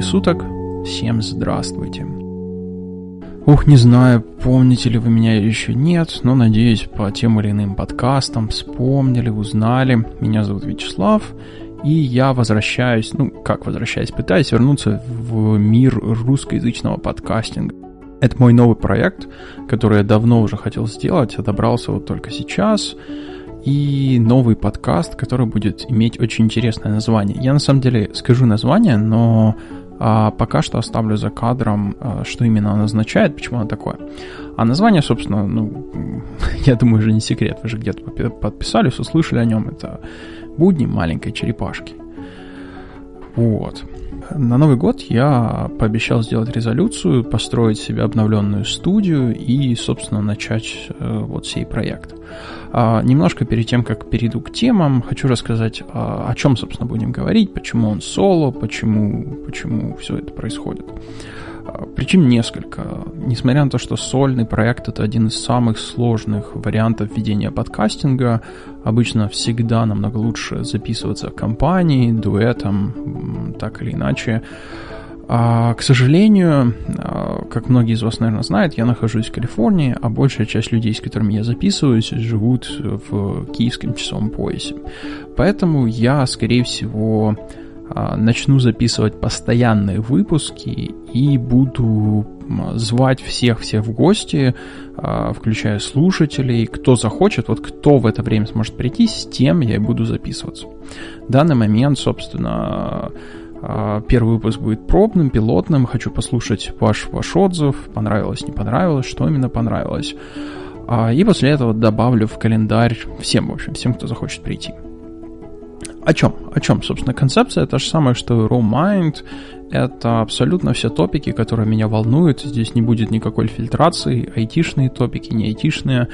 времени суток. Всем здравствуйте. Ух, не знаю, помните ли вы меня еще нет, но надеюсь, по тем или иным подкастам вспомнили, узнали. Меня зовут Вячеслав, и я возвращаюсь, ну, как возвращаюсь, пытаюсь вернуться в мир русскоязычного подкастинга. Это мой новый проект, который я давно уже хотел сделать, а добрался вот только сейчас – и новый подкаст, который будет иметь очень интересное название. Я на самом деле скажу название, но а, пока что оставлю за кадром, а, что именно оно означает, почему оно такое. А название, собственно, ну, я думаю, уже не секрет, вы же где-то подписались, услышали о нем. Это «Будни маленькой черепашки». Вот. На Новый год я пообещал сделать резолюцию, построить себе обновленную студию и, собственно, начать э, вот сей проект. А, немножко перед тем, как перейду к темам, хочу рассказать, а, о чем, собственно, будем говорить, почему он соло, почему, почему все это происходит. Причин несколько. Несмотря на то, что сольный проект это один из самых сложных вариантов ведения подкастинга, обычно всегда намного лучше записываться компанией, дуэтом, так или иначе. А, к сожалению, а, как многие из вас, наверное, знают, я нахожусь в Калифорнии, а большая часть людей, с которыми я записываюсь, живут в киевском часовом поясе. Поэтому я, скорее всего, начну записывать постоянные выпуски и буду звать всех-всех в гости, включая слушателей, кто захочет, вот кто в это время сможет прийти, с тем я и буду записываться. В данный момент, собственно, а, первый выпуск будет пробным, пилотным. Хочу послушать ваш, ваш отзыв. Понравилось, не понравилось, что именно понравилось. А, и после этого добавлю в календарь всем, в общем, всем, кто захочет прийти. О чем? О чем, собственно, концепция? Та же самая, что Raw Mind. Это абсолютно все топики, которые меня волнуют. Здесь не будет никакой фильтрации. Айтишные топики, не айтишные.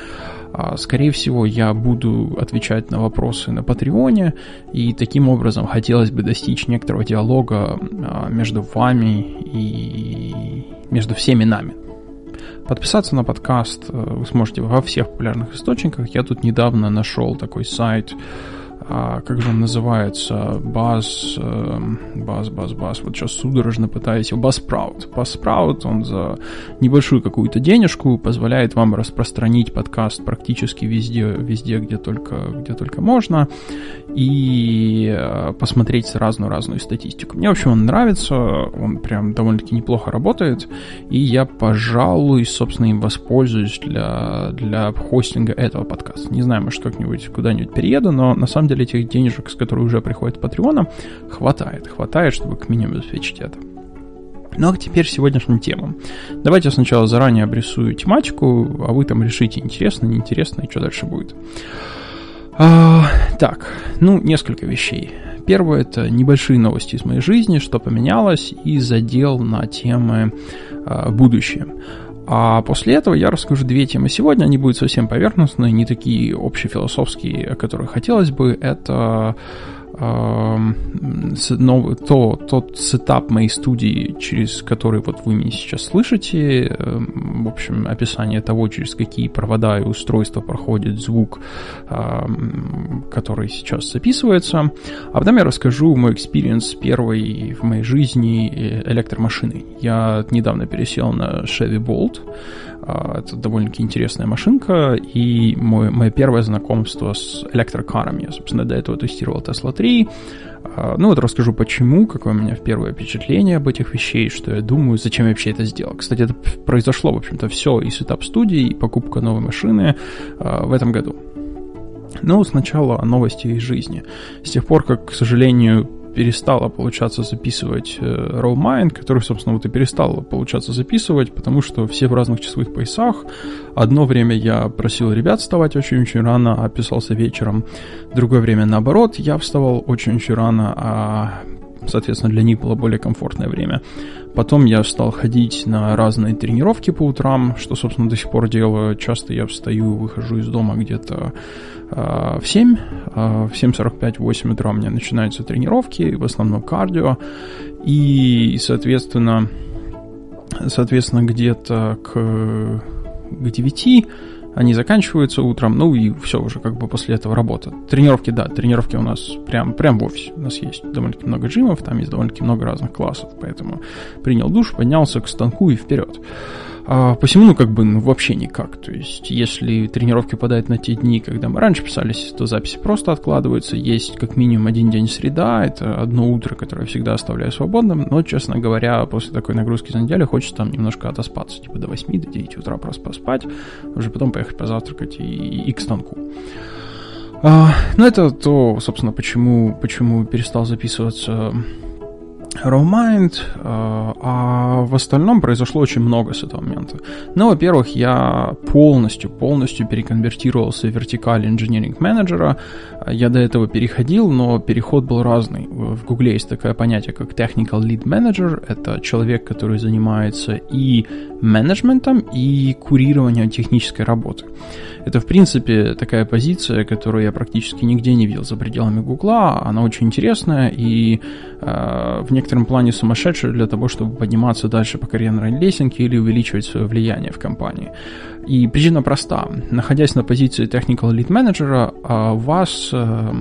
А, скорее всего, я буду отвечать на вопросы на Патреоне, и таким образом хотелось бы достичь некоторого диалога а, между вами и между всеми нами. Подписаться на подкаст э, вы сможете во всех популярных источниках. Я тут недавно нашел такой сайт а, как же он называется, Баз, Баз, Баз, Баз, вот сейчас судорожно пытаюсь, Баз Спраут. Баз Спраут, он за небольшую какую-то денежку позволяет вам распространить подкаст практически везде, везде, где только, где только можно, и э, посмотреть разную-разную статистику. Мне, в общем, он нравится, он прям довольно-таки неплохо работает, и я, пожалуй, собственно, им воспользуюсь для, для хостинга этого подкаста. Не знаю, может, как-нибудь куда-нибудь перееду, но на самом деле этих денежек, с которых уже приходит Патреона, хватает. Хватает, чтобы к минимуму обеспечить это. Ну а теперь сегодняшним темам. Давайте я сначала заранее обрисую тематику, а вы там решите, интересно, неинтересно и что дальше будет. А, так, ну, несколько вещей. Первое – это небольшие новости из моей жизни, что поменялось, и задел на темы а, будущее. А после этого я расскажу две темы сегодня. Они будут совсем поверхностные, не такие общефилософские, о которых хотелось бы. Это новый, то, тот сетап моей студии, через который вот вы меня сейчас слышите, эм, в общем, описание того, через какие провода и устройства проходит звук, который сейчас записывается. А потом я расскажу мой experience первой в моей жизни э, электромашины. Я недавно пересел на Chevy Bolt, это довольно-таки интересная машинка, и мой, мое первое знакомство с электрокарами. Я, собственно, до этого тестировал Tesla 3. А, ну вот расскажу почему, какое у меня первое впечатление об этих вещей, что я думаю, зачем я вообще это сделал. Кстати, это произошло, в общем-то, все и сетап студии, и покупка новой машины а, в этом году. Ну, сначала новости из жизни. С тех пор, как, к сожалению, перестала получаться записывать э, RawMind, который, собственно, вот и перестал получаться записывать, потому что все в разных часовых поясах. Одно время я просил ребят вставать очень-очень рано, а писался вечером. Другое время наоборот, я вставал очень-очень рано, а соответственно, для них было более комфортное время. Потом я стал ходить на разные тренировки по утрам, что, собственно, до сих пор делаю. Часто я встаю, выхожу из дома где-то э, в 7, э, в 7.45-8 утра у меня начинаются тренировки, в основном кардио, и, соответственно, соответственно где-то к, к 9 они заканчиваются утром, ну и все уже как бы после этого работа. Тренировки, да, тренировки у нас прям, прям в офисе. У нас есть довольно-таки много джимов, там есть довольно-таки много разных классов, поэтому принял душ, поднялся к станку и вперед. А посему, ну, как бы, ну, вообще никак. То есть, если тренировки падают на те дни, когда мы раньше писались, то записи просто откладываются. Есть как минимум один день среда, это одно утро, которое я всегда оставляю свободным. Но, честно говоря, после такой нагрузки за неделю хочется там немножко отоспаться, типа до 8, до 9 утра просто поспать, уже потом поехать позавтракать и, и к станку. А, ну, это то, собственно, почему, почему перестал записываться RawMind, э, а в остальном произошло очень много с этого момента. Ну, во-первых, я полностью, полностью переконвертировался в вертикаль инженеринг менеджера. Я до этого переходил, но переход был разный. В Гугле есть такое понятие, как Technical Lead Manager. Это человек, который занимается и менеджментом, и курированием технической работы. Это, в принципе, такая позиция, которую я практически нигде не видел за пределами Гугла. Она очень интересная и э, в некотором плане сумасшедшая для того, чтобы подниматься дальше по карьерной лесенке или увеличивать свое влияние в компании. И причина проста. Находясь на позиции Technical Lead Manager, э, вас э,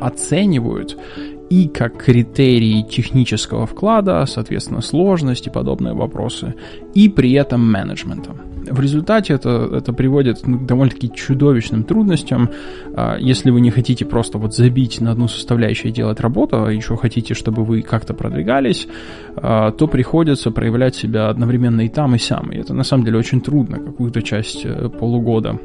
оценивают и как критерии технического вклада, соответственно, сложности, подобные вопросы, и при этом менеджмента. В результате это, это приводит к довольно-таки чудовищным трудностям. А, если вы не хотите просто вот забить на одну составляющую и делать работу, а еще хотите, чтобы вы как-то продвигались, а, то приходится проявлять себя одновременно и там, и сям. И это на самом деле очень трудно, какую-то часть э, полугода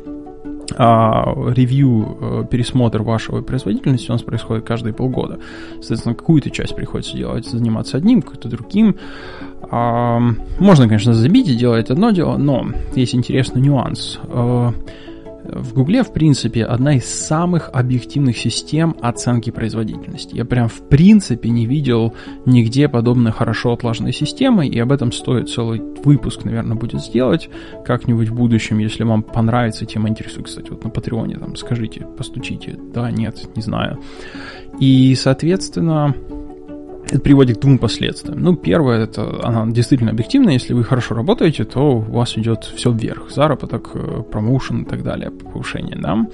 а ревью, э, пересмотр вашего производительности у нас происходит каждые полгода. Соответственно, какую-то часть приходится делать, заниматься одним, какой-то другим. Можно, конечно, забить и делать одно дело, но есть интересный нюанс. А, в Гугле, в принципе, одна из самых объективных систем оценки производительности. Я прям в принципе не видел нигде подобной хорошо отлаженной системы, и об этом стоит целый выпуск, наверное, будет сделать как-нибудь в будущем, если вам понравится тема интересует. Кстати, вот на Патреоне там скажите, постучите, да, нет, не знаю. И, соответственно, это приводит к двум последствиям. Ну, первое, это она действительно объективна. Если вы хорошо работаете, то у вас идет все вверх. Заработок, э, промоушен и так далее, повышение, да.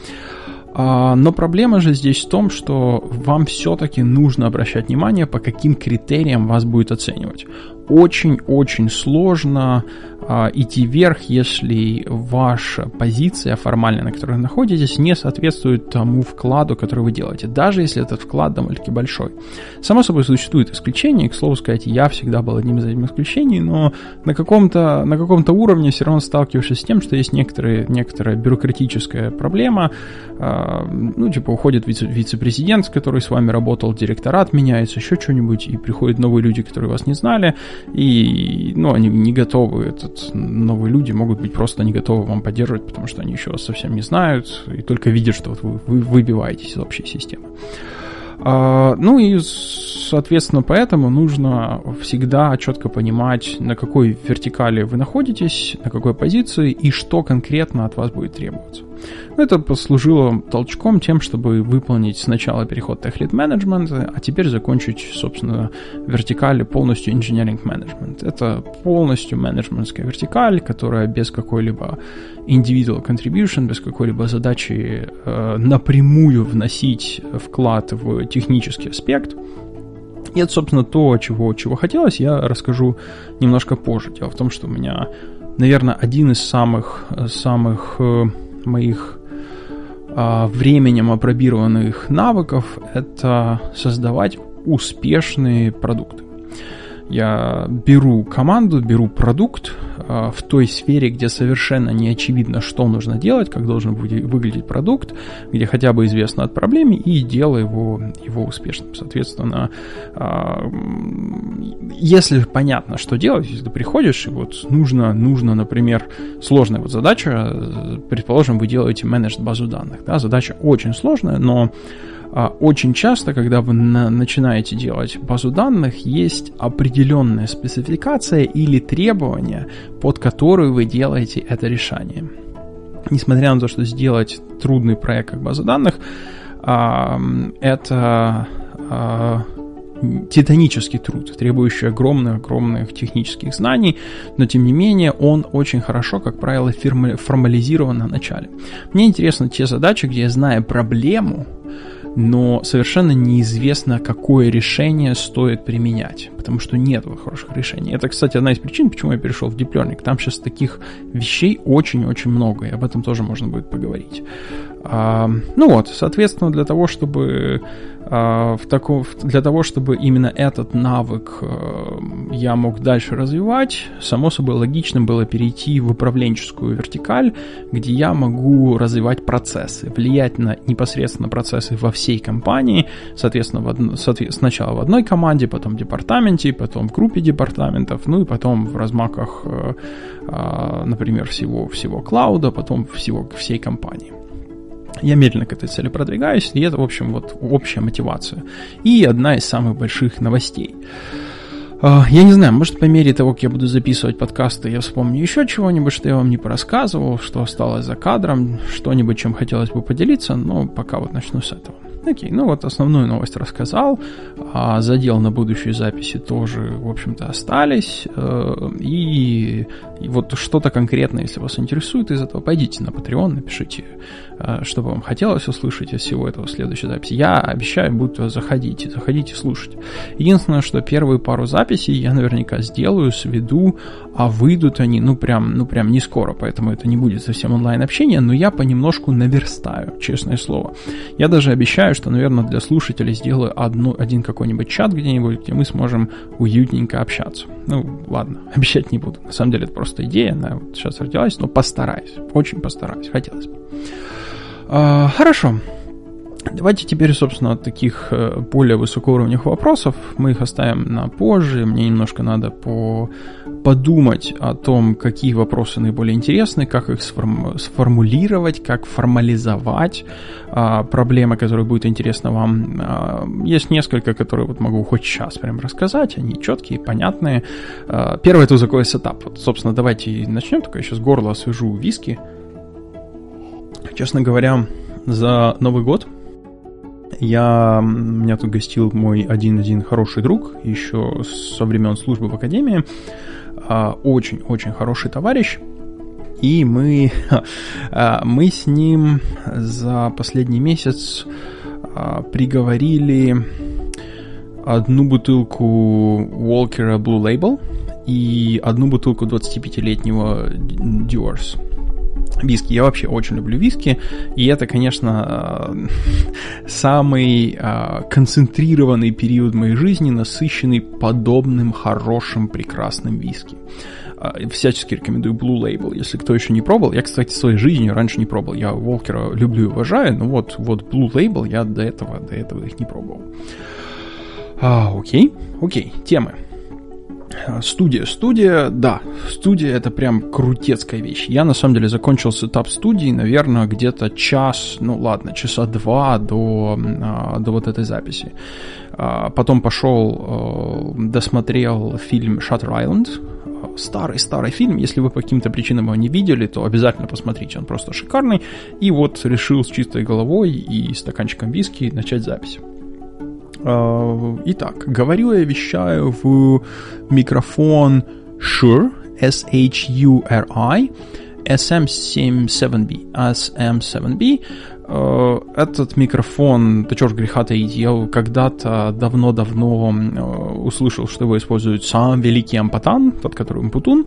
А, но проблема же здесь в том, что вам все-таки нужно обращать внимание, по каким критериям вас будет оценивать. Очень-очень сложно идти вверх, если ваша позиция формальная, на которой вы находитесь, не соответствует тому вкладу, который вы делаете, даже если этот вклад довольно-таки большой. Само собой, существует исключение, к слову сказать, я всегда был одним из этих исключений, но на каком-то, на каком-то уровне все равно сталкиваешься с тем, что есть некоторые, некоторая бюрократическая проблема, а, ну, типа, уходит вице- вице-президент, который с вами работал, директорат меняется, еще что-нибудь, и приходят новые люди, которые вас не знали, и, ну, они не готовы этот новые люди могут быть просто не готовы вам поддерживать, потому что они еще вас совсем не знают и только видят, что вот вы, вы выбиваетесь из общей системы. А, ну и, соответственно, поэтому нужно всегда четко понимать, на какой вертикали вы находитесь, на какой позиции и что конкретно от вас будет требоваться. Это послужило толчком тем, чтобы выполнить сначала переход Tech Lead Management, а теперь закончить, собственно, вертикали полностью Engineering Management. Это полностью менеджментская вертикаль, которая без какой-либо individual contribution, без какой-либо задачи э, напрямую вносить вклад в технический аспект. И это, собственно, то, чего, чего хотелось, я расскажу немножко позже. Дело в том, что у меня, наверное, один из самых, самых э, моих а, временем опробированных навыков это создавать успешные продукты. Я беру команду, беру продукт в той сфере, где совершенно не очевидно, что нужно делать, как должен выглядеть продукт, где хотя бы известно от проблемы, и делаю его, его успешным. Соответственно, э, если понятно, что делать, если ты приходишь, и вот нужно, нужно, например, сложная вот задача, предположим, вы делаете менедж базу данных, да, задача очень сложная, но а, очень часто, когда вы на, начинаете делать базу данных, есть определенная спецификация или требования, под которую вы делаете это решение. Несмотря на то, что сделать трудный проект как база данных, а, это а, титанический труд, требующий огромных-огромных технических знаний, но тем не менее он очень хорошо, как правило, формализирован в начале. Мне интересны те задачи, где я знаю проблему, но совершенно неизвестно, какое решение стоит применять, потому что нет хороших решений. Это, кстати, одна из причин, почему я перешел в Deep Learning. Там сейчас таких вещей очень-очень много, и об этом тоже можно будет поговорить. А, ну вот, соответственно, для того, чтобы в таком, для того, чтобы именно этот навык э, я мог дальше развивать, само собой логичным было перейти в управленческую вертикаль, где я могу развивать процессы, влиять на непосредственно процессы во всей компании, соответственно, в одно, соответственно сначала в одной команде, потом в департаменте, потом в группе департаментов, ну и потом в размаках, э, а, например, всего, всего клауда, потом всего всей компании. Я медленно к этой цели продвигаюсь, и это, в общем, вот общая мотивация. И одна из самых больших новостей. А, я не знаю, может, по мере того, как я буду записывать подкасты, я вспомню еще чего-нибудь, что я вам не порассказывал, что осталось за кадром, что-нибудь, чем хотелось бы поделиться, но пока вот начну с этого. Окей, ну вот основную новость рассказал, а задел на будущие записи тоже, в общем-то, остались, э, и, и вот что-то конкретное, если вас интересует из этого, пойдите на Patreon, напишите, э, что вам хотелось услышать из всего этого следующей записи. Я обещаю, буду заходите, заходите слушать. Единственное, что первые пару записей я наверняка сделаю, сведу, а выйдут они, ну прям, ну прям не скоро, поэтому это не будет совсем онлайн общение, но я понемножку наверстаю, честное слово. Я даже обещаю, что, наверное, для слушателей сделаю одну, один какой-нибудь чат где-нибудь, где мы сможем уютненько общаться. Ну, ладно, обещать не буду. На самом деле это просто идея, она вот сейчас родилась, но постараюсь, очень постараюсь, хотелось бы. А, хорошо. Давайте теперь, собственно, от таких э, более высокоуровневых вопросов. Мы их оставим на позже. Мне немножко надо по подумать о том, какие вопросы наиболее интересны, как их сформ сформулировать, как формализовать а, проблемы, которые будут интересны вам. А, есть несколько, которые вот могу хоть сейчас прям рассказать. Они четкие, понятные. А, первое это такой сетап. Вот, собственно, давайте начнем. Только я сейчас горло освежу виски. Честно говоря, за Новый год я, меня тут гостил мой один-один хороший друг еще со времен службы в академии. Очень-очень хороший товарищ. И мы, а, мы с ним за последний месяц а, приговорили одну бутылку Walker Blue Label и одну бутылку 25-летнего Dior's виски. Я вообще очень люблю виски, и это, конечно, самый а, концентрированный период моей жизни, насыщенный подобным хорошим, прекрасным виски. А, всячески рекомендую Blue Label, если кто еще не пробовал. Я, кстати, своей жизни раньше не пробовал. Я Волкера люблю и уважаю, но вот, вот Blue Label я до этого, до этого их не пробовал. А, окей, окей, темы. Студия. Студия, да, студия это прям крутецкая вещь. Я на самом деле закончил сетап студии, наверное, где-то час, ну ладно, часа два до, а, до вот этой записи. А, потом пошел, э, досмотрел фильм Shutter Island, старый-старый фильм. Если вы по каким-то причинам его не видели, то обязательно посмотрите, он просто шикарный. И вот решил с чистой головой и стаканчиком виски начать запись. А, итак, говорю я вещаю в микрофон Shure, S-H-U-R-I, SM77B, SM7B. А, этот микрофон, да черт греха таить, я когда-то давно-давно а, услышал, что его использует сам великий Ампатан, тот, который Умпутун.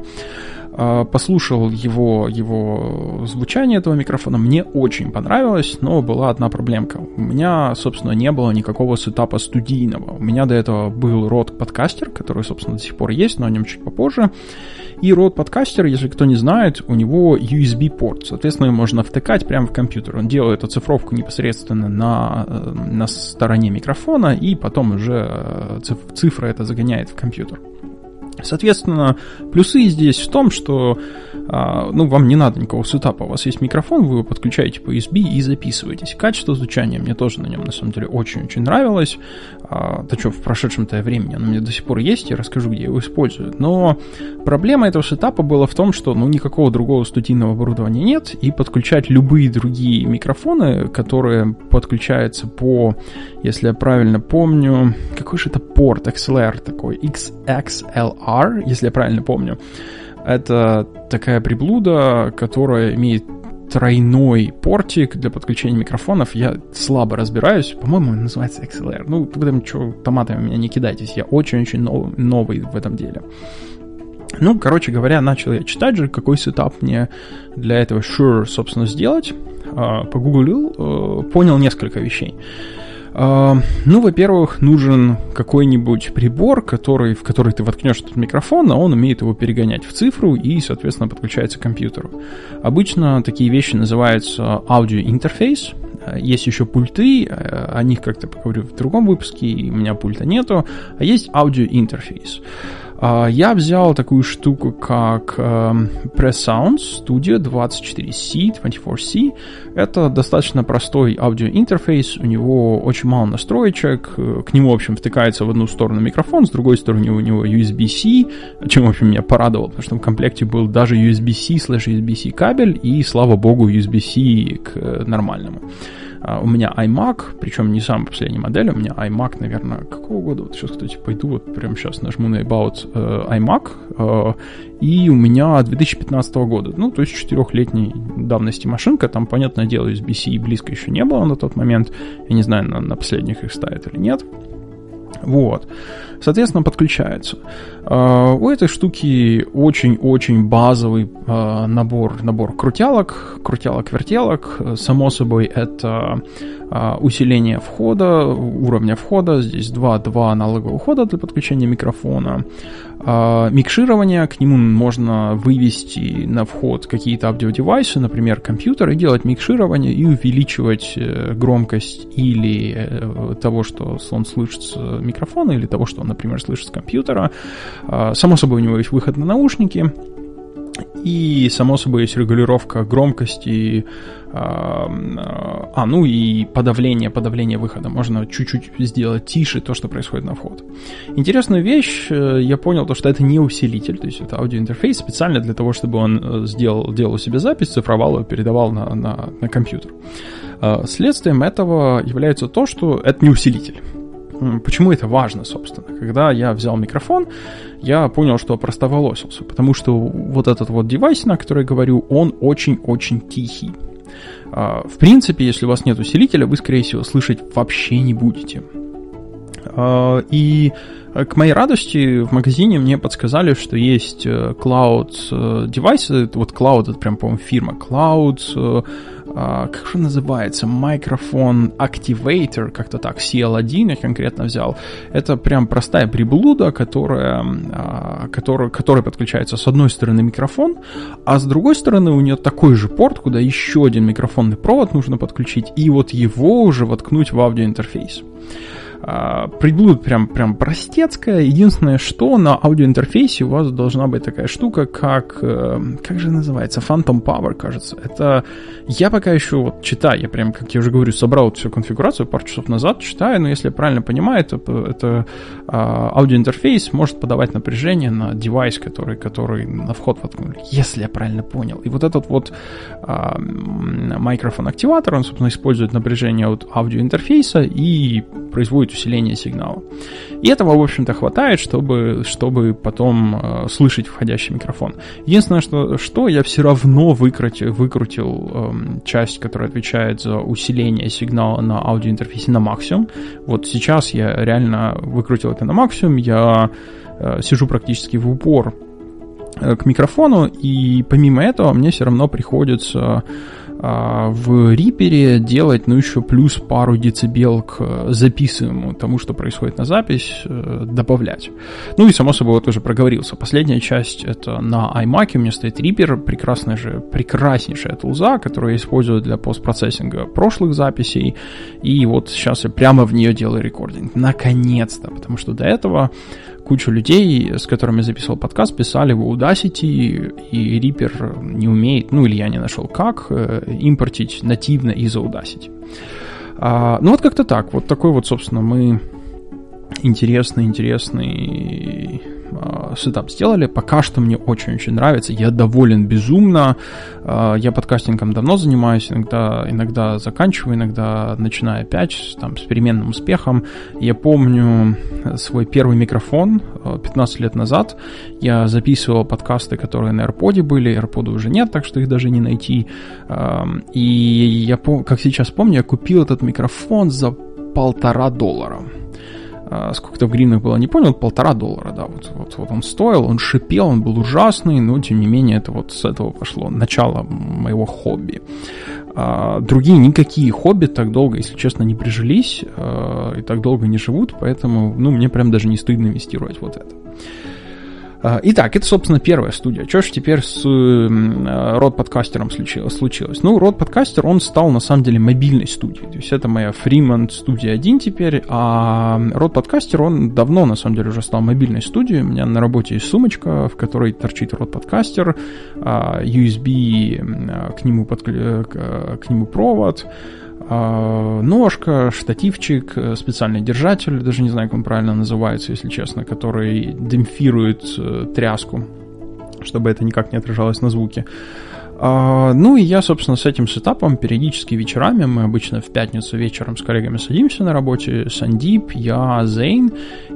А, послушал его, его звучание этого микрофона, мне очень понравилось, но была одна проблемка. У меня, собственно, не было никакого сетапа студийного. У меня до этого был род подкастер, который, собственно, до сих пор есть, но о нем чуть попозже. И род подкастер, если кто не знает, у него USB-порт. Соответственно, его можно втыкать прямо в компьютер. Он делает оцифровку непосредственно на, э, на стороне микрофона, и потом уже э, цифра это загоняет в компьютер. Соответственно, плюсы здесь в том, что а, ну, вам не надо никакого сетапа. У вас есть микрофон, вы его подключаете по USB и записываетесь. Качество звучания мне тоже на нем, на самом деле, очень-очень нравилось. А, да что, в прошедшем-то времени оно меня до сих пор есть, я расскажу, где его использую. Но проблема этого сетапа была в том, что ну, никакого другого студийного оборудования нет, и подключать любые другие микрофоны, которые подключаются по, если я правильно помню, какой же это порт XLR такой, XXLR, если я правильно помню, это такая приблуда, которая имеет тройной портик для подключения микрофонов. Я слабо разбираюсь. По-моему, называется XLR. Ну, вы там что, томатами меня не кидайтесь. Я очень-очень нов, новый в этом деле. Ну, короче говоря, начал я читать же, какой сетап мне для этого Shure, собственно, сделать. А, погуглил, э, понял несколько вещей. А, ну, во-первых, нужен какой-нибудь прибор, который, в который ты воткнешь этот микрофон, а он умеет его перегонять в цифру и, соответственно, подключается к компьютеру. Обычно такие вещи называются аудиоинтерфейс. Есть еще пульты, о них как-то поговорю в другом выпуске, у меня пульта нету, а есть аудиоинтерфейс. А, я взял такую штуку, как эм, Press Sounds Studio 24C, 24C. Это достаточно простой аудиоинтерфейс, у него очень мало настроечек, к нему, в общем, втыкается в одну сторону микрофон, с другой стороны у него USB-C, чем, в общем, меня порадовал, потому что в комплекте был даже USB-C слэш USB-C кабель и, слава богу, USB-C к э, нормальному. Uh, у меня iMac, причем не самая последняя модель, у меня iMac, наверное, какого года? Вот сейчас, кстати, пойду, вот прямо сейчас нажму на About uh, iMac, uh, и у меня 2015 года, ну, то есть четырехлетней давности машинка, там, понятное дело, USB-C близко еще не было на тот момент, я не знаю, на, на последних их ставят или нет, вот. Соответственно, подключается. Uh, у этой штуки очень-очень базовый uh, набор, набор крутялок, крутялок-вертелок. Само собой, это uh, усиление входа, уровня входа. Здесь два, два аналоговых входа для подключения микрофона. Микширование, к нему можно вывести на вход какие-то аудиодевайсы, например, компьютер, и делать микширование и увеличивать э, громкость или э, того, что он слышит с микрофона, или того, что он например, слышит с компьютера. А, само собой, у него есть выход на наушники. И, само собой, есть регулировка громкости, а, а, ну и подавление, подавление выхода. Можно чуть-чуть сделать тише то, что происходит на вход. Интересную вещь, э, я понял, то, что это не усилитель, то есть это аудиоинтерфейс специально для того, чтобы он э, сделал, делал себе запись, цифровал ее, передавал на, на, на компьютер. А, следствием этого является то, что это не усилитель. Почему это важно, собственно? Когда я взял микрофон, я понял, что простоволосился, потому что вот этот вот девайс, на который я говорю, он очень-очень тихий. А, в принципе, если у вас нет усилителя, вы, скорее всего, слышать вообще не будете. А, и к моей радости в магазине мне подсказали, что есть э, Cloud э, девайсы, вот Cloud, это прям, по-моему, фирма Cloud, как же называется, Microphone Activator, как-то так, CL1 я конкретно взял. Это прям простая приблуда, которая, а, которая, которая подключается с одной стороны микрофон, а с другой стороны у нее такой же порт, куда еще один микрофонный провод нужно подключить, и вот его уже воткнуть в аудиоинтерфейс. А, приблуда прям, прям простецкая. Единственное, что на аудиоинтерфейсе у вас должна быть такая штука, как... Э, как же называется? Phantom Power, кажется. Это... Я пока еще вот читаю, я прям, как я уже говорю, собрал всю конфигурацию пару часов назад, читаю, но если я правильно понимаю, то это а, аудиоинтерфейс может подавать напряжение на девайс, который, который на вход воткнули, если я правильно понял. И вот этот вот а, микрофон-активатор, он, собственно, использует напряжение от аудиоинтерфейса и производит усиление сигнала. И этого, в общем-то, хватает, чтобы, чтобы потом э, слышать входящий микрофон. Единственное, что, что я все равно выкрутил, выкрутил э, часть, которая отвечает за усиление сигнала на аудиоинтерфейсе на максимум. Вот сейчас я реально выкрутил это на максимум, я э, сижу практически в упор э, к микрофону, и помимо этого мне все равно приходится в Reaper делать, ну, еще плюс пару децибел к э, записываемому тому, что происходит на запись, э, добавлять. Ну и, само собой, вот уже проговорился. Последняя часть — это на iMac у меня стоит Reaper, прекрасная же, прекраснейшая тулза, которую я использую для постпроцессинга прошлых записей, и вот сейчас я прямо в нее делаю рекординг. Наконец-то, потому что до этого куча людей, с которыми записывал подкаст, писали в Audacity, и Reaper не умеет, ну или я не нашел как, э, импортить нативно из Audacity. А, ну вот как-то так, вот такой вот, собственно, мы интересный, интересный э, сетап сделали. Пока что мне очень-очень нравится. Я доволен безумно. Э, я подкастингом давно занимаюсь. Иногда, иногда заканчиваю, иногда начинаю опять там, с переменным успехом. Я помню свой первый микрофон 15 лет назад. Я записывал подкасты, которые на AirPod были. AirPod уже нет, так что их даже не найти. Э, и я, как сейчас помню, я купил этот микрофон за полтора доллара. А, сколько-то в гривнах было, не понял, полтора доллара, да, вот, вот, вот он стоил, он шипел, он был ужасный, но тем не менее это вот с этого пошло начало моего хобби. А, другие никакие хобби так долго, если честно, не прижились а, и так долго не живут, поэтому, ну, мне прям даже не стыдно инвестировать вот это. А, итак, это, собственно, первая студия. Что же теперь с э, род подкастером случилось? Ну, род подкастер, он стал на самом деле мобильной студией. То есть это моя Freeman студия 1 теперь, а род подкастер, он давно на самом деле уже стал мобильной студией. У меня на работе есть сумочка, в которой торчит род подкастер, а, USB к нему, под, к нему провод, ножка, штативчик, э, специальный держатель, даже не знаю, как он правильно называется, если честно, который демпфирует э, тряску, чтобы это никак не отражалось на звуке. А, ну и я, собственно, с этим сетапом периодически вечерами, мы обычно в пятницу вечером с коллегами садимся на работе, Сандип, я, Зейн,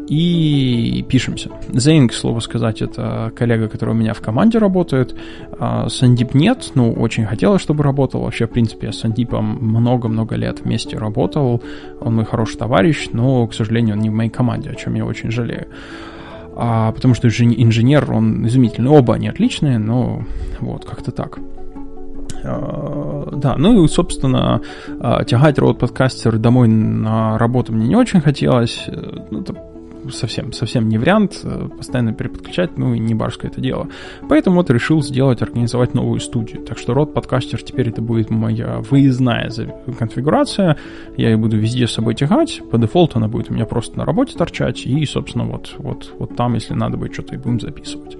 и пишемся. Зейн, к слову сказать, это коллега, который у меня в команде работает. А, Сандип нет, ну, очень хотелось, чтобы работал. Вообще, в принципе, я с Сандипом много-много лет вместе работал. Он мой хороший товарищ, но, к сожалению, он не в моей команде, о чем я очень жалею а, потому что инженер, он изумительный. Оба они отличные, но вот, как-то так. А, да, ну и, собственно, а, тягать роут подкастер домой на работу мне не очень хотелось. Э, ну, это совсем, совсем не вариант, э, постоянно переподключать, ну и не барское это дело. Поэтому вот решил сделать, организовать новую студию. Так что род подкастер теперь это будет моя выездная конфигурация. Я ее буду везде с собой тягать. По дефолту она будет у меня просто на работе торчать. И, собственно, вот, вот, вот там, если надо будет что-то, и будем записывать.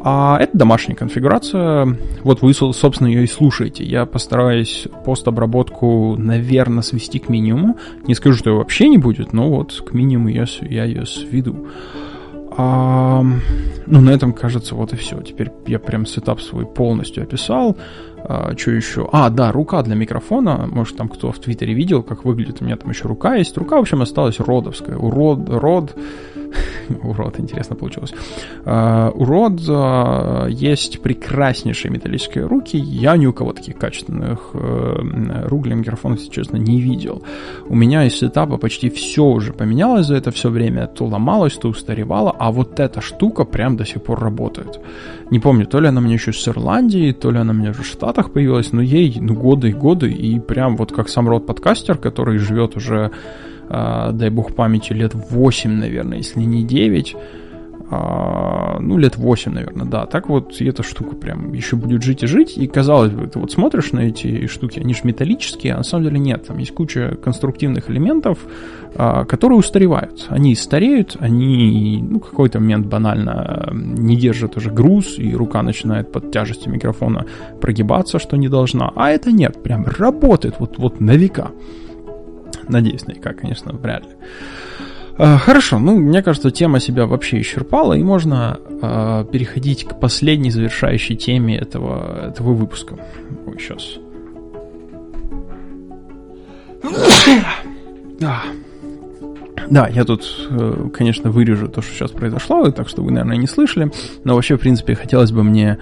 А это домашняя конфигурация. Вот вы, собственно, ее и слушаете. Я постараюсь постобработку, наверное, свести к минимуму. Не скажу, что ее вообще не будет, но вот к минимуму я, я ее сведу. А, ну, на этом, кажется, вот и все. Теперь я прям сетап свой полностью описал. А, что еще? А, да, рука для микрофона. Может, там кто в Твиттере видел, как выглядит. У меня там еще рука есть. Рука, в общем, осталась родовская. Урод, род урод, интересно получилось. Uh, у Род uh, есть прекраснейшие металлические руки. Я ни у кого таких качественных uh, микрофона, если честно, не видел. У меня из сетапа почти все уже поменялось за это все время. То ломалось, то устаревало, а вот эта штука прям до сих пор работает. Не помню, то ли она мне еще с Ирландии, то ли она мне в Штатах появилась, но ей ну, годы и годы, и прям вот как сам Род подкастер, который живет уже а, дай бог памяти, лет 8, наверное, если не 9. А, ну, лет 8, наверное, да. Так вот, и эта штука прям еще будет жить и жить. И казалось бы, ты вот смотришь на эти штуки, они же металлические, а на самом деле нет. Там есть куча конструктивных элементов, а, которые устаревают. Они стареют, они, ну, какой-то момент банально не держат уже груз, и рука начинает под тяжестью микрофона прогибаться, что не должна. А это нет, прям работает вот, вот на века. Надеюсь, наверняка, конечно, вряд ли. А, хорошо, ну, мне кажется, тема себя вообще исчерпала, и можно э, переходить к последней завершающей теме этого, этого выпуска. Ой, сейчас. Да. Да, я тут, э, конечно, вырежу то, что сейчас произошло, так что вы, наверное, не слышали, но вообще, в принципе, хотелось бы мне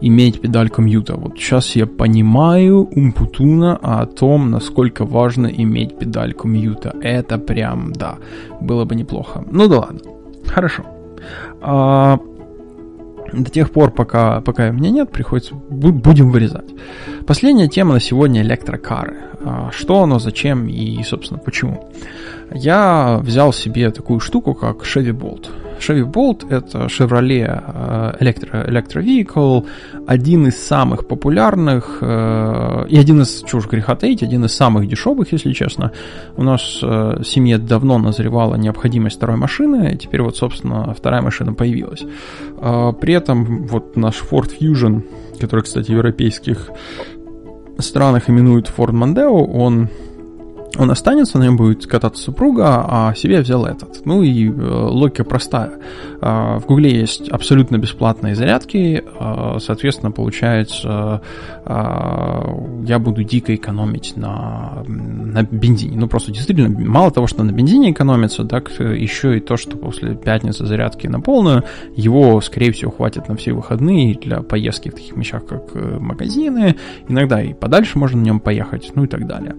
иметь педальку мьюта. Вот сейчас я понимаю умпутуна о том, насколько важно иметь педальку мьюта. Это прям, да, было бы неплохо. Ну да ладно. Хорошо. А, до тех пор, пока, пока меня нет, приходится, будем вырезать. Последняя тема на сегодня электрокары. А, что оно, зачем и, собственно, почему. Я взял себе такую штуку, как Chevy Bolt. Chevy Bolt — это Chevrolet Electro, Electro Vehicle, один из самых популярных и один из, чего уж греха таить, один из самых дешевых, если честно. У нас в семье давно назревала необходимость второй машины, и теперь вот, собственно, вторая машина появилась. При этом вот наш Ford Fusion, который, кстати, в европейских странах именуют Ford Mondeo, он он останется, на нем будет кататься супруга, а себе я взял этот. Ну и э, логика простая. Э, в Гугле есть абсолютно бесплатные зарядки, э, соответственно, получается, я буду дико экономить на, на бензине. Ну просто действительно, мало того, что на бензине экономится, так еще и то, что после пятницы зарядки на полную, его, скорее всего, хватит на все выходные для поездки в таких вещах, как магазины, иногда и подальше можно на нем поехать, ну и так далее.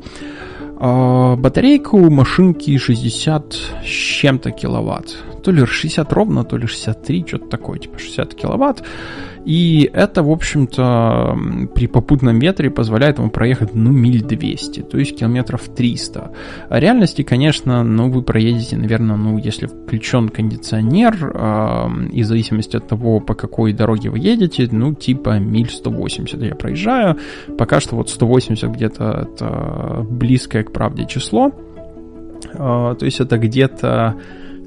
А, батарейка у машинки 60 с чем-то киловатт. То ли 60 ровно, то ли 63, что-то такое, типа 60 киловатт. И это, в общем-то, при попутном ветре позволяет ему проехать, ну, миль 200, то есть километров 300. А реальности, конечно, ну, вы проедете, наверное, ну, если включен кондиционер, э, и в зависимости от того, по какой дороге вы едете, ну, типа миль 180 я проезжаю. Пока что вот 180 где-то это близкое к правде число. Э, то есть это где-то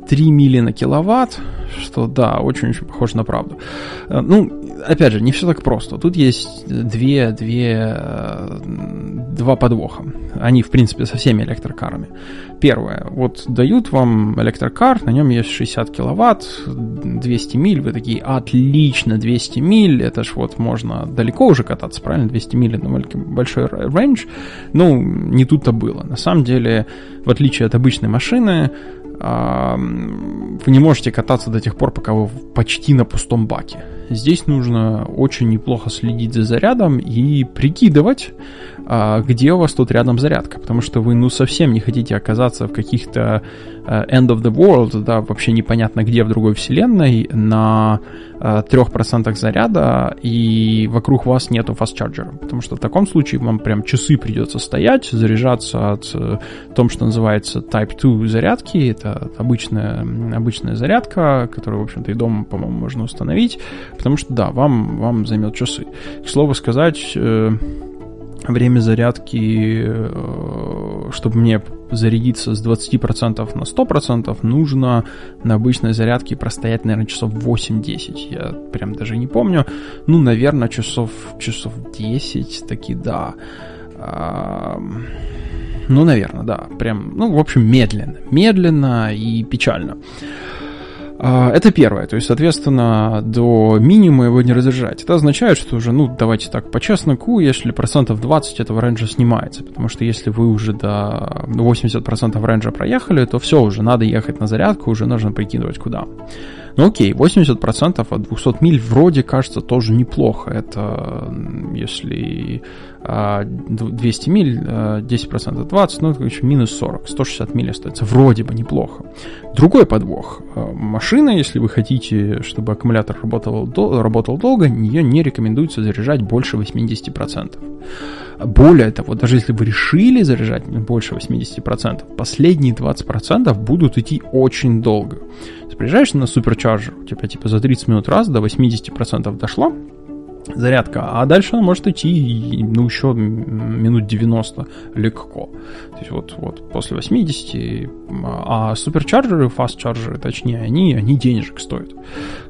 3 мили на киловатт, что да, очень-очень похоже на правду. Э, ну, опять же, не все так просто. Тут есть две, две, э, два подвоха. Они, в принципе, со всеми электрокарами. Первое. Вот дают вам электрокар, на нем есть 60 киловатт, 200 миль. Вы такие, отлично, 200 миль. Это ж вот можно далеко уже кататься, правильно? 200 миль это большой рейндж. Ну, не тут-то было. На самом деле, в отличие от обычной машины, вы не можете кататься до тех пор, пока вы почти на пустом баке. Здесь нужно очень неплохо следить за зарядом и прикидывать, а, где у вас тут рядом зарядка, потому что вы ну совсем не хотите оказаться в каких-то э, end of the world, да, вообще непонятно где в другой вселенной, на 3% э, заряда, и вокруг вас нету charger, потому что в таком случае вам прям часы придется стоять, заряжаться от э, том, что называется Type 2 зарядки, это обычная, обычная зарядка, которую, в общем-то, и дома, по-моему, можно установить, потому что, да, вам, вам займет часы. К слову сказать, время зарядки, э, чтобы мне зарядиться с 20% на 100%, нужно на обычной зарядке простоять, наверное, часов 8-10. Я прям даже не помню. Ну, наверное, часов, часов 10 таки, да. Ну, наверное, да. Прям, ну, в общем, медленно. Медленно и печально. А, это первое, то есть, соответственно, до минимума его не разряжать. Это означает, что уже, ну, давайте так, по чесноку, если процентов 20 этого рейнджа снимается, потому что если вы уже до 80% рейнджа проехали, то все, уже надо ехать на зарядку, уже нужно прикидывать куда. Ну окей, 80% от 200 миль вроде кажется тоже неплохо. Это если 200 а, миль, 10% 20, ну еще минус 40, 160 миль остается. Вроде бы неплохо. Другой подвох. А, машина, если вы хотите, чтобы аккумулятор работал, работал долго, ее не рекомендуется заряжать больше 80%. Более того, даже если вы решили заряжать больше 80%, последние 20% будут идти очень долго. Приезжаешь на суперчарджер, у тебя типа за 30 минут раз до 80% дошло, зарядка, а дальше она может идти, ну, еще минут 90 легко. То есть вот, вот после 80, а суперчарджеры, фаст-чарджеры, точнее, они, они денежек стоят.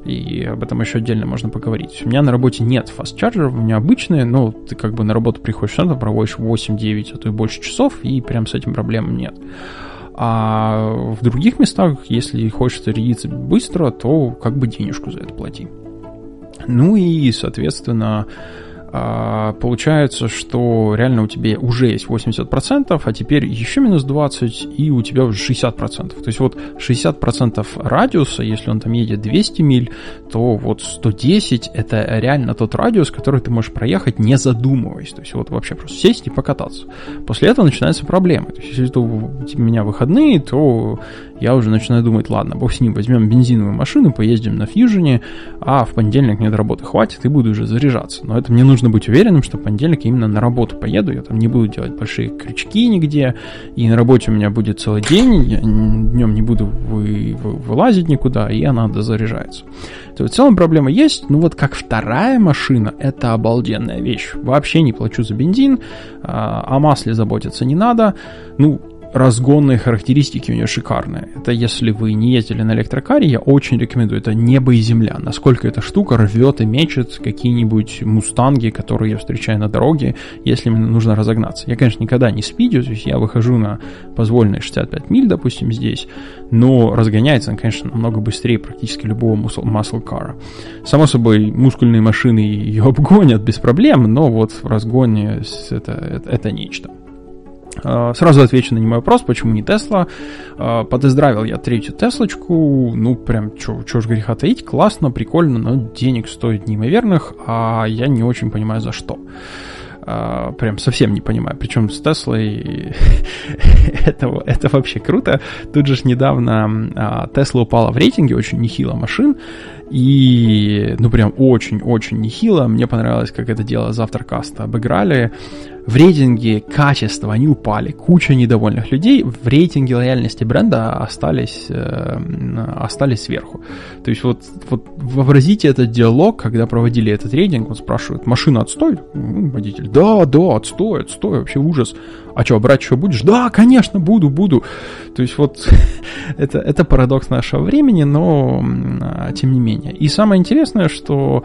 И об этом еще отдельно можно поговорить. У меня на работе нет фаст-чарджеров, у меня обычные, но ты как бы на работу приходишь, там проводишь 8-9, а то и больше часов, и прям с этим проблем нет. А в других местах, если хочется рядиться быстро, то как бы денежку за это плати. Ну и, соответственно, получается, что реально у тебя уже есть 80%, а теперь еще минус 20, и у тебя уже 60%. То есть вот 60% радиуса, если он там едет 200 миль, то вот 110 это реально тот радиус, который ты можешь проехать не задумываясь. То есть вот вообще просто сесть и покататься. После этого начинаются проблемы. То есть если у меня выходные, то я уже начинаю думать, ладно, бог с ним, возьмем бензиновую машину, поездим на фьюжене, а в понедельник мне до работы хватит и буду уже заряжаться. Но это мне нужно быть уверенным, что в понедельник именно на работу поеду, я там не буду делать большие крючки нигде, и на работе у меня будет целый день, я днем не буду вы, вы, вылазить никуда, и она дозаряжается. То в целом проблема есть, ну вот как вторая машина, это обалденная вещь. Вообще не плачу за бензин, а, о масле заботиться не надо, ну, разгонные характеристики у нее шикарные. Это если вы не ездили на электрокаре, я очень рекомендую. Это небо и земля. Насколько эта штука рвет и мечет какие-нибудь мустанги, которые я встречаю на дороге, если мне нужно разогнаться. Я, конечно, никогда не спидю, то есть я выхожу на позволенные 65 миль, допустим, здесь, но разгоняется он, конечно, намного быстрее практически любого muscle кара. Само собой, мускульные машины ее обгонят без проблем, но вот в разгоне это, это, это нечто. А, сразу отвечу на немой вопрос, почему не Тесла. А, подоздравил я третью Теслочку, ну прям, чё, чё ж греха таить, классно, прикольно, но денег стоит неимоверных, а я не очень понимаю за что. Uh, прям совсем не понимаю. Причем с Теслой это, это вообще круто. Тут же недавно Тесла упала в рейтинге, очень нехило машин. И, ну, прям очень-очень нехило. Мне понравилось, как это дело завтракаста обыграли в рейтинге качества они упали, куча недовольных людей, в рейтинге лояльности бренда остались, э, остались сверху. То есть вот, вот вообразите этот диалог, когда проводили этот рейтинг, он спрашивает, машина отстой? Ну, водитель, да, да, отстой, отстой, вообще ужас. А что, брать что будешь? Да, конечно, буду, буду. То есть вот это, это парадокс нашего времени, но тем не менее. И самое интересное, что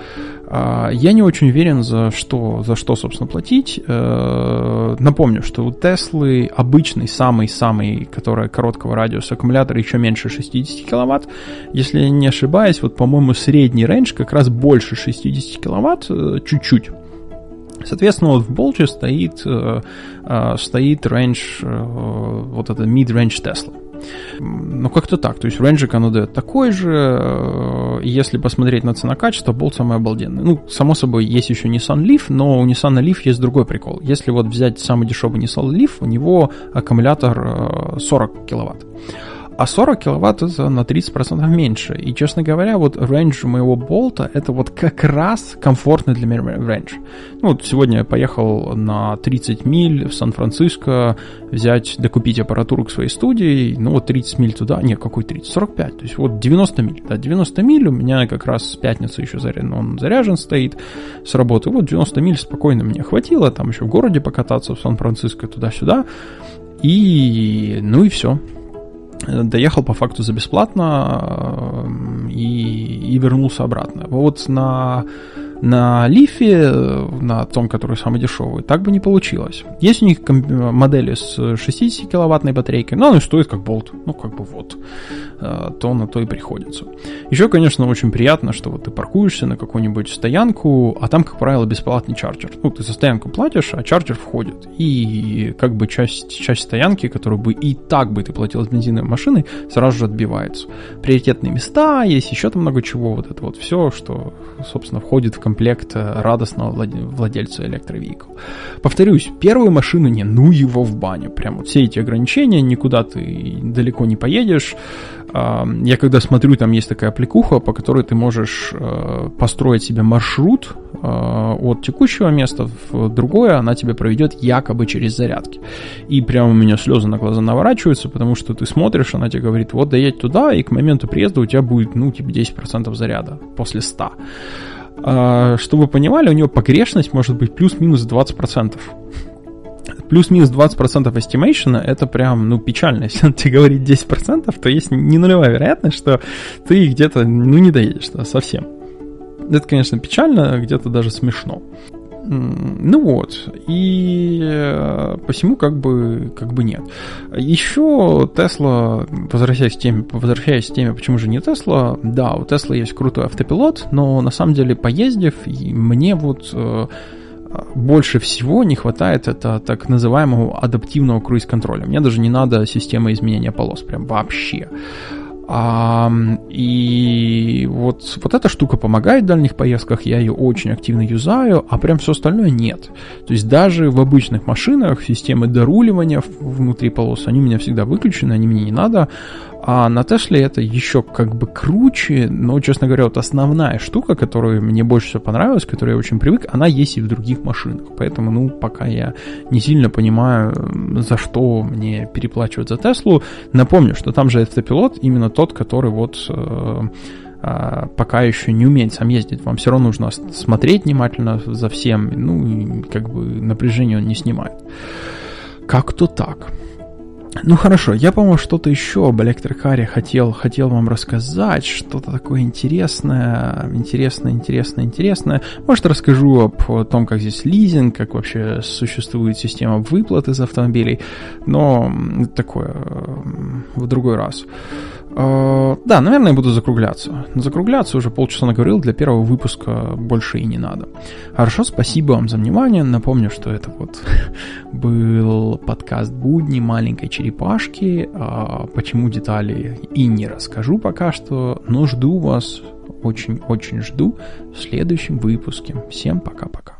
я не очень уверен, за что, за что собственно, платить. Э, напомню, что у Теслы обычный, самый-самый, который короткого радиуса аккумулятор еще меньше 60 киловатт. Если я не ошибаюсь, вот, по-моему, средний рейндж как раз больше 60 киловатт, э, чуть-чуть. Соответственно, вот в Bolt'е стоит, э, стоит range, вот это mid-range Tesla. Ну, как-то так. То есть range ик оно дает такой же. Э, если посмотреть на цена-качество, Bolt самый обалденный. Ну, само собой, есть еще Nissan Leaf, но у Nissan Leaf есть другой прикол. Если вот взять самый дешевый Nissan Leaf, у него аккумулятор 40 э, киловатт. А 40 киловатт это на 30% меньше. И, честно говоря, вот range моего Bolt'а это вот как раз комфортный для меня range. Ну, вот сегодня я поехал на 30 миль в Сан-Франциско взять, докупить аппаратуру к своей студии. Ну, вот 30 миль туда. Не, какой 30? 45. То есть вот 90 миль. Да, 90 миль у меня как раз с пятницы еще заряжен. Он заряжен стоит с работы. Вот 90 миль спокойно мне хватило. Там еще в городе покататься в Сан-Франциско туда-сюда. И, ну и все доехал по факту за бесплатно э, и, и вернулся обратно. Вот на на Лифе, на том, который самый дешевый, так бы не получилось. Есть у них модели с 60-киловаттной батарейкой, но они стоят как болт. Ну, как бы вот. Э, то на то и приходится. Еще, конечно, очень приятно, что вот ты паркуешься на какую-нибудь стоянку, а там, как правило, бесплатный чарджер. Ну, ты за стоянку платишь, а чарджер входит. И как бы часть, часть стоянки, которую бы и так бы ты платил с бензиновой машиной, сразу же отбивается. Приоритетные места, есть еще там много чего. Вот это вот все, что, собственно, входит в комплект э, радостного владельца электровикл. Повторюсь, первую машину не, ну его в баню. Прям вот все эти ограничения, никуда ты далеко не поедешь. Я когда смотрю, там есть такая аппликуха, по которой ты можешь э, построить себе маршрут э, от текущего места в другое, она тебе проведет якобы через зарядки. И прямо у меня слезы на глаза наворачиваются, потому что ты смотришь, она тебе говорит, вот доедь туда, и к моменту приезда у тебя будет, ну, типа 10% заряда после 100. А, чтобы вы понимали, у него погрешность может быть плюс-минус 20%. Плюс-минус 20% estimation это прям, ну, печально. Если он тебе говорит 10%, то есть не нулевая вероятность, что ты где-то, ну, не доедешь да, совсем. Это, конечно, печально, где-то даже смешно. Ну вот, и э, посему как бы, как бы нет. Еще Тесла, возвращаясь к теме, возвращаясь к теме, почему же не Тесла, да, у Тесла есть крутой автопилот, но на самом деле поездив, мне вот э, больше всего не хватает это так называемого адаптивного круиз-контроля. Мне даже не надо система изменения полос, прям вообще. А, и вот, вот эта штука помогает в дальних поездках, я ее очень активно юзаю, а прям все остальное нет. То есть даже в обычных машинах системы доруливания внутри полос, они у меня всегда выключены, они мне не надо. А на Тесле это еще как бы круче, но, честно говоря, вот основная штука, которая мне больше всего понравилась, к которой я очень привык, она есть и в других машинах. Поэтому, ну, пока я не сильно понимаю, за что мне переплачивать за Теслу. Напомню, что там же автопилот именно тот, который вот э, э, пока еще не умеет сам ездить. Вам все равно нужно смотреть внимательно за всем. Ну, и как бы напряжение он не снимает. Как-то так. Ну хорошо, я, по-моему, что-то еще об электрокаре хотел, хотел вам рассказать, что-то такое интересное, интересное, интересное, интересное. Может, расскажу об том, как здесь лизинг, как вообще существует система выплат из автомобилей, но такое в другой раз. Э, да, наверное, буду закругляться. Закругляться уже полчаса наговорил, для первого выпуска больше и не надо. Хорошо, спасибо вам за внимание. Напомню, что это вот был подкаст «Будни маленькой черепашки». А почему детали и не расскажу пока что, но жду вас, очень-очень жду в следующем выпуске. Всем пока-пока.